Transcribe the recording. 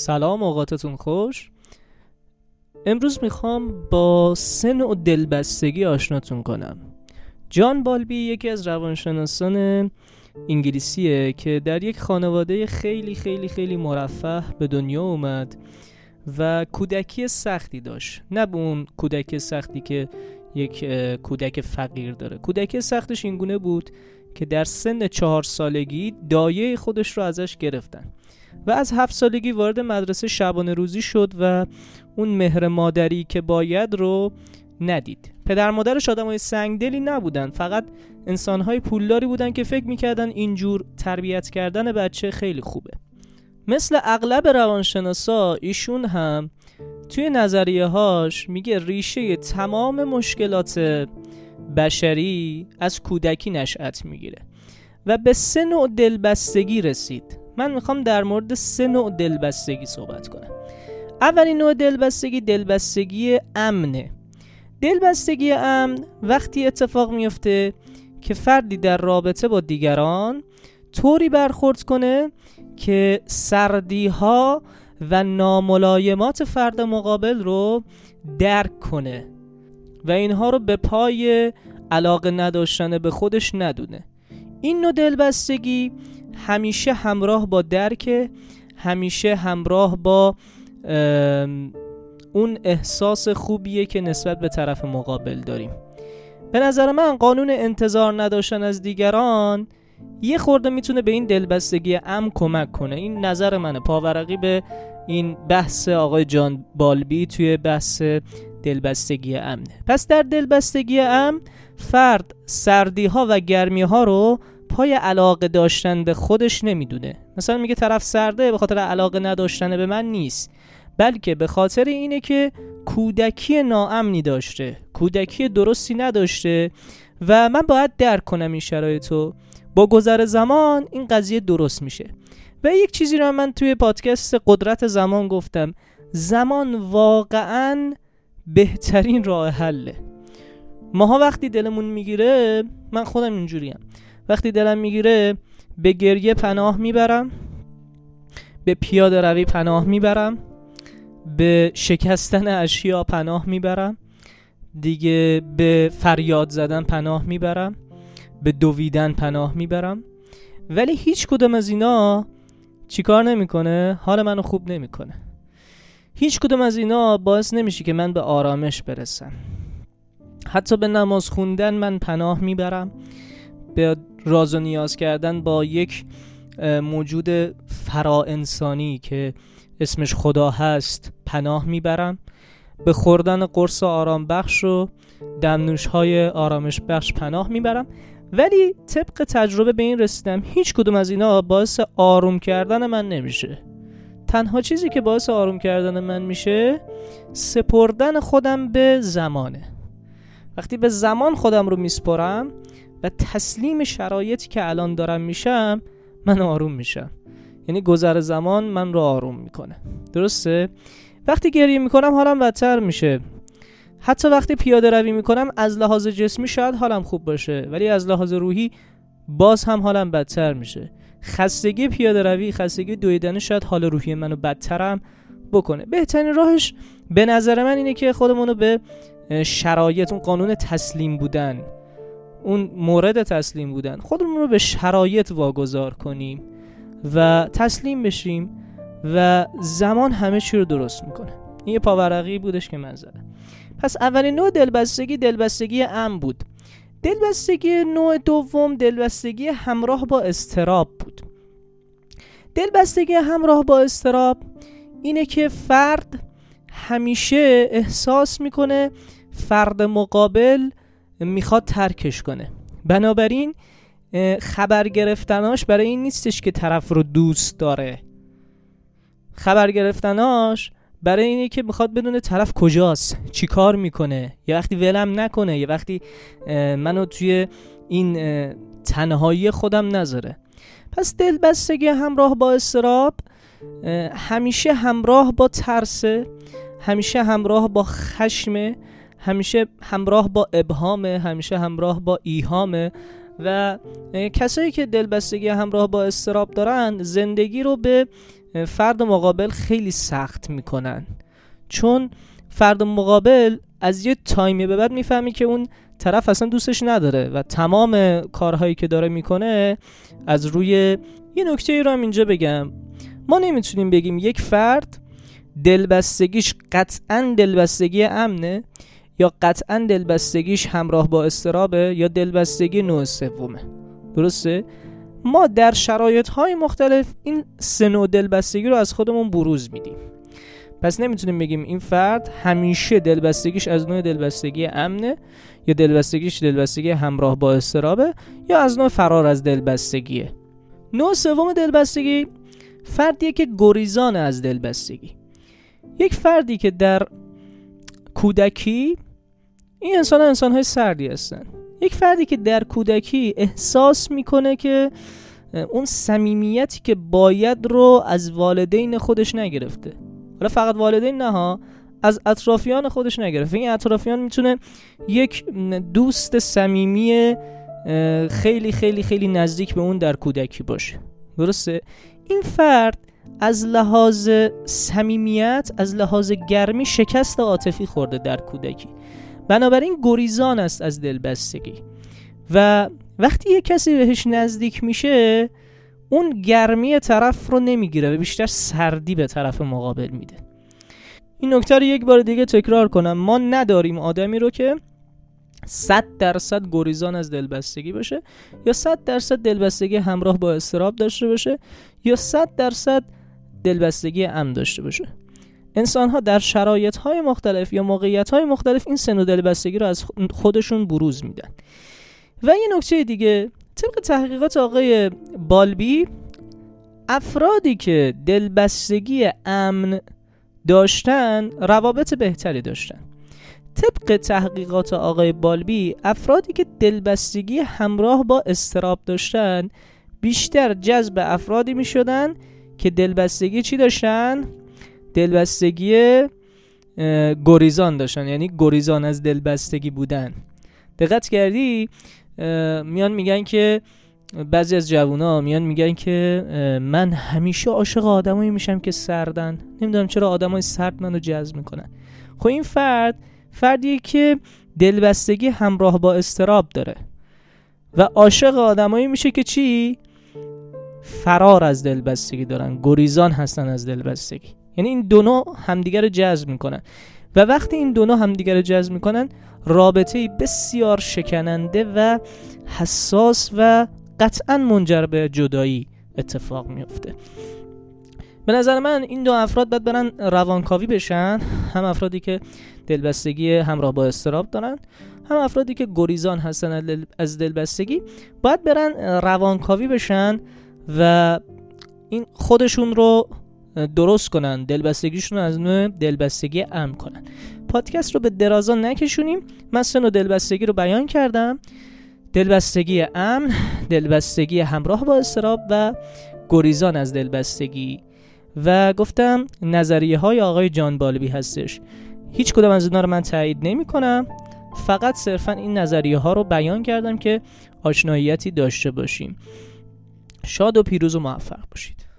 سلام اوقاتتون خوش. امروز می‌خوام با سن و دلبستگی آشناتون کنم. جان بالبی یکی از روانشناسان انگلیسیه که در یک خانواده خیلی خیلی خیلی مرفه به دنیا اومد و کودکی سختی داشت. نه به اون کودکی سختی که یک کودک فقیر داره. کودکی سختش اینگونه بود که در سن چهار سالگی دایه خودش رو ازش گرفتن. و از هفت سالگی وارد مدرسه شبانه روزی شد و اون مهر مادری که باید رو ندید. پدر مادرش آدم های سنگدلی نبودن فقط انسان های پولداری بودن که فکر می‌کردن اینجور تربیت کردن بچه خیلی خوبه. مثل اغلب روانشناسا ایشون هم توی نظریه هاش میگه ریشه تمام مشکلات بشری از کودکی نشأت می‌گیره و به سه نوع دلبستگی رسید. من می‌خوام در مورد سه نوع دلبستگی صحبت کنم. اولین نوع دلبستگی دلبستگی امنه. دلبستگی امن وقتی اتفاق میفته که فردی در رابطه با دیگران طوری برخورد کنه که سردی ها و ناملایمات فرد مقابل رو درک کنه و اینها رو به پای علاقه نداشتن به خودش ندونه. این نوع دلبستگی همیشه همراه با درک همیشه همراه با اون احساس خوبیه که نسبت به طرف مقابل داریم. به نظر من قانون انتظار نداشتن از دیگران یه خورده می‌تونه به این دلبستگی ام کمک کنه. این نظر منه. پاورقی به این بحث آقای جان بالبی توی بحث دلبستگی امنه. پس در دلبستگی ام فرد سردی ها و گرمی ها رو پای علاقه داشتن به خودش نمی‌دونه. مثلا میگه طرف سرده به خاطر علاقه نداشتن به من نیست. بلکه به خاطر اینه که کودکی ناامنی داشته کودکی درستی نداشته و من باید درک کنم این شرایطو با گذر زمان این قضیه درست میشه. و یک چیزی رو من توی پادکست قدرت زمان گفتم. زمان واقعا بهترین راه حله. ماها وقتی دلمون می‌گیره من خودم اینجوریم. وقتی دلم می‌گیره به گریه پناه می‌برم به پیاده روی پناه می‌برم به شکستن اشیا پناه می‌برم دیگه به فریاد زدن پناه می‌برم به دویدن پناه می‌برم. ولی هیچ کدوم از اینا چیکار نمی‌کنه؟ حال منو خوب نمی‌کنه. هیچ کدوم از اینا باعث نمیشه که من به آرامش برسم. حتی به نماز خوندن من پناه می‌برم. به راز و نیاز کردن با یک موجود فرا انسانی که اسمش خدا هست پناه می‌برم. به خوردن قرص آرام بخش و دمنوش های آرامش بخش پناه می‌برم. ولی طبق تجربه به این رسیدم هیچ کدوم از اینا باعث آروم کردن من نمیشه. تنها چیزی که باعث آروم کردن من میشه سپردن خودم به زمانه. وقتی به زمان خودم رو میسپرم و تسلیم شرایطی که الان دارم میشم من آروم میشم. یعنی گذر زمان من رو آروم می‌کنه. درسته؟ وقتی گریه می‌کنم حالم بدتر میشه. حتی وقتی پیاده روی می‌کنم از لحاظ جسمی شاید حالم خوب باشه ولی از لحاظ روحی باز هم حالم بدتر میشه. خستگی پیاده روی خستگی دویدن شاید حال روحی منو بدترم بکنه. بهترین راهش به نظر من اینه که خودمونو به شرایط اون قانون تسلیم بودن اون مورد تسلیم بودن خودمون رو به شرایط واگذار کنیم و تسلیم بشیم و زمان همه چی رو درست می‌کنه. این یه پاورقی بودش که من زدم. پس اولین نوع دلبستگی دلبستگی ام بود. دلبستگی نوع دوم دلبستگی همراه با استراب بود. دلبستگی همراه با استراب اینه که فرد همیشه احساس می‌کنه فرد مقابل می‌خواد ترکش کنه. بنابراین خبر گرفتناش برای این نیستش که طرف رو دوست داره. خبر گرفتناش برای اینه که می‌خواد بدونه طرف کجاست چی کار می‌کنه. یه وقتی ولم نکنه یه وقتی منو توی این تنهایی خودم نذاره. پس دلبستگی همراه با استراب همیشه همراه با ترسه همیشه همراه با خشمه همیشه همراه با ابهامه همیشه همراه با ایهامه و کسایی که دلبستگی همراه با استراب دارن زندگی رو به فرد مقابل خیلی سخت می‌کنن. چون فرد مقابل از یه تایمی به بعد می‌فهمی که اون طرف اصلا دوستش نداره و تمام کارهایی که داره می‌کنه از روی یه نکته ای رو هم اینجا بگم. ما نمی‌تونیم بگیم یک فرد دلبستگیش قطعا دلبستگی امنه یا قطعا دلبستگیش همراه با استرابه یا دلبستگی نوع سومه. درسته؟ ما در شرایط های مختلف این سه نوع دلبستگی رو از خودمون بروز میدیم. پس نمی‌تونیم بگیم این فرد همیشه دلبستگیش از نوع دلبستگی امنه یا دلبستگیش دلبستگی همراه با استرابه یا از نوع فرار از دلبستگیه. نوع سوم دلبستگی فردیه که گریزان از دلبستگی. یک فردی که در کودکی این انسان ها انسان های سردی هستن. یک فردی که در کودکی احساس می‌کنه که اون صمیمیتی که باید رو از والدین خودش نگرفته. حالا فقط والدین نه از اطرافیان خودش نگرفته. این اطرافیان می‌تونه یک دوست صمیمی خیلی خیلی خیلی نزدیک به اون در کودکی باشه. درسته؟ این فرد از لحاظ صمیمیت از لحاظ گرمی شکست عاطفی خورده در کودکی. بنابراین گریزان است از دلبستگی. و وقتی یه کسی بهش نزدیک میشه اون گرمی طرف رو نمی‌گیره و بیشتر سردی به طرف مقابل میده. این نکته رو یک بار دیگه تکرار کنم. ما نداریم آدمی رو که 100 درصد گریزان از دلبستگی باشه یا 100 درصد دلبستگی همراه با استراب داشته باشه یا 100 درصد دلبستگی ام داشته باشه. انسان ها در شرایط های مختلف یا موقعیت های مختلف این سن و دلبستگی رو از خودشون بروز میدن و یه نکته دیگه طبق تحقیقات آقای بالبی افرادی که دلبستگی امن داشتن روابط بهتری داشتن طبق تحقیقات آقای بالبی افرادی که دلبستگی همراه با استراب داشتن بیشتر جذب افرادی می شدن که دلبستگی چی داشتن؟ دلبستگی گریزان داشتن. یعنی گریزان از دلبستگی بودن. دقت کردی؟ میان میگن که بعضی از جوونا میان میگن که من همیشه عاشق آدمایی میشم که سردن. نمی‌دونم چرا آدمای سرد منو جذب می‌کنن. خب این فرد فردیه که دلبستگی همراه با استراب داره. و عاشق آدمایی میشه که چی؟ فرار از دلبستگی دارن. گریزان هستن از دلبستگی. یعنی این دو نوع همدیگر رو جذب می‌کنن. و وقتی این دو نوع همدیگر رو جذب می‌کنن رابطه بسیار شکننده و حساس و قطعا منجر به جدایی اتفاق میفته به نظر من این دو افراد باید برن روانکاوی بشن. هم افرادی که دلبستگی همراه با استراب دارن هم افرادی که گریزان هستن از دلبستگی. باید برن روانکاوی بشن و این خودشون رو درست کنن دلبستگیشون رو از نوع دلبستگی امن کنن. پادکست رو به درازا نکشونیم. من سن و دلبستگی رو بیان کردم. دلبستگی امن دلبستگی همراه با استراب و گریزان از دلبستگی. و گفتم نظریه های آقای جان بالبی هستش. هیچ کدام از اینا رو من تایید نمی کنم فقط صرفا این نظریه ها رو بیان کردم که آشناییتی داشته باشیم. شاد و پیروز و موفق باشید.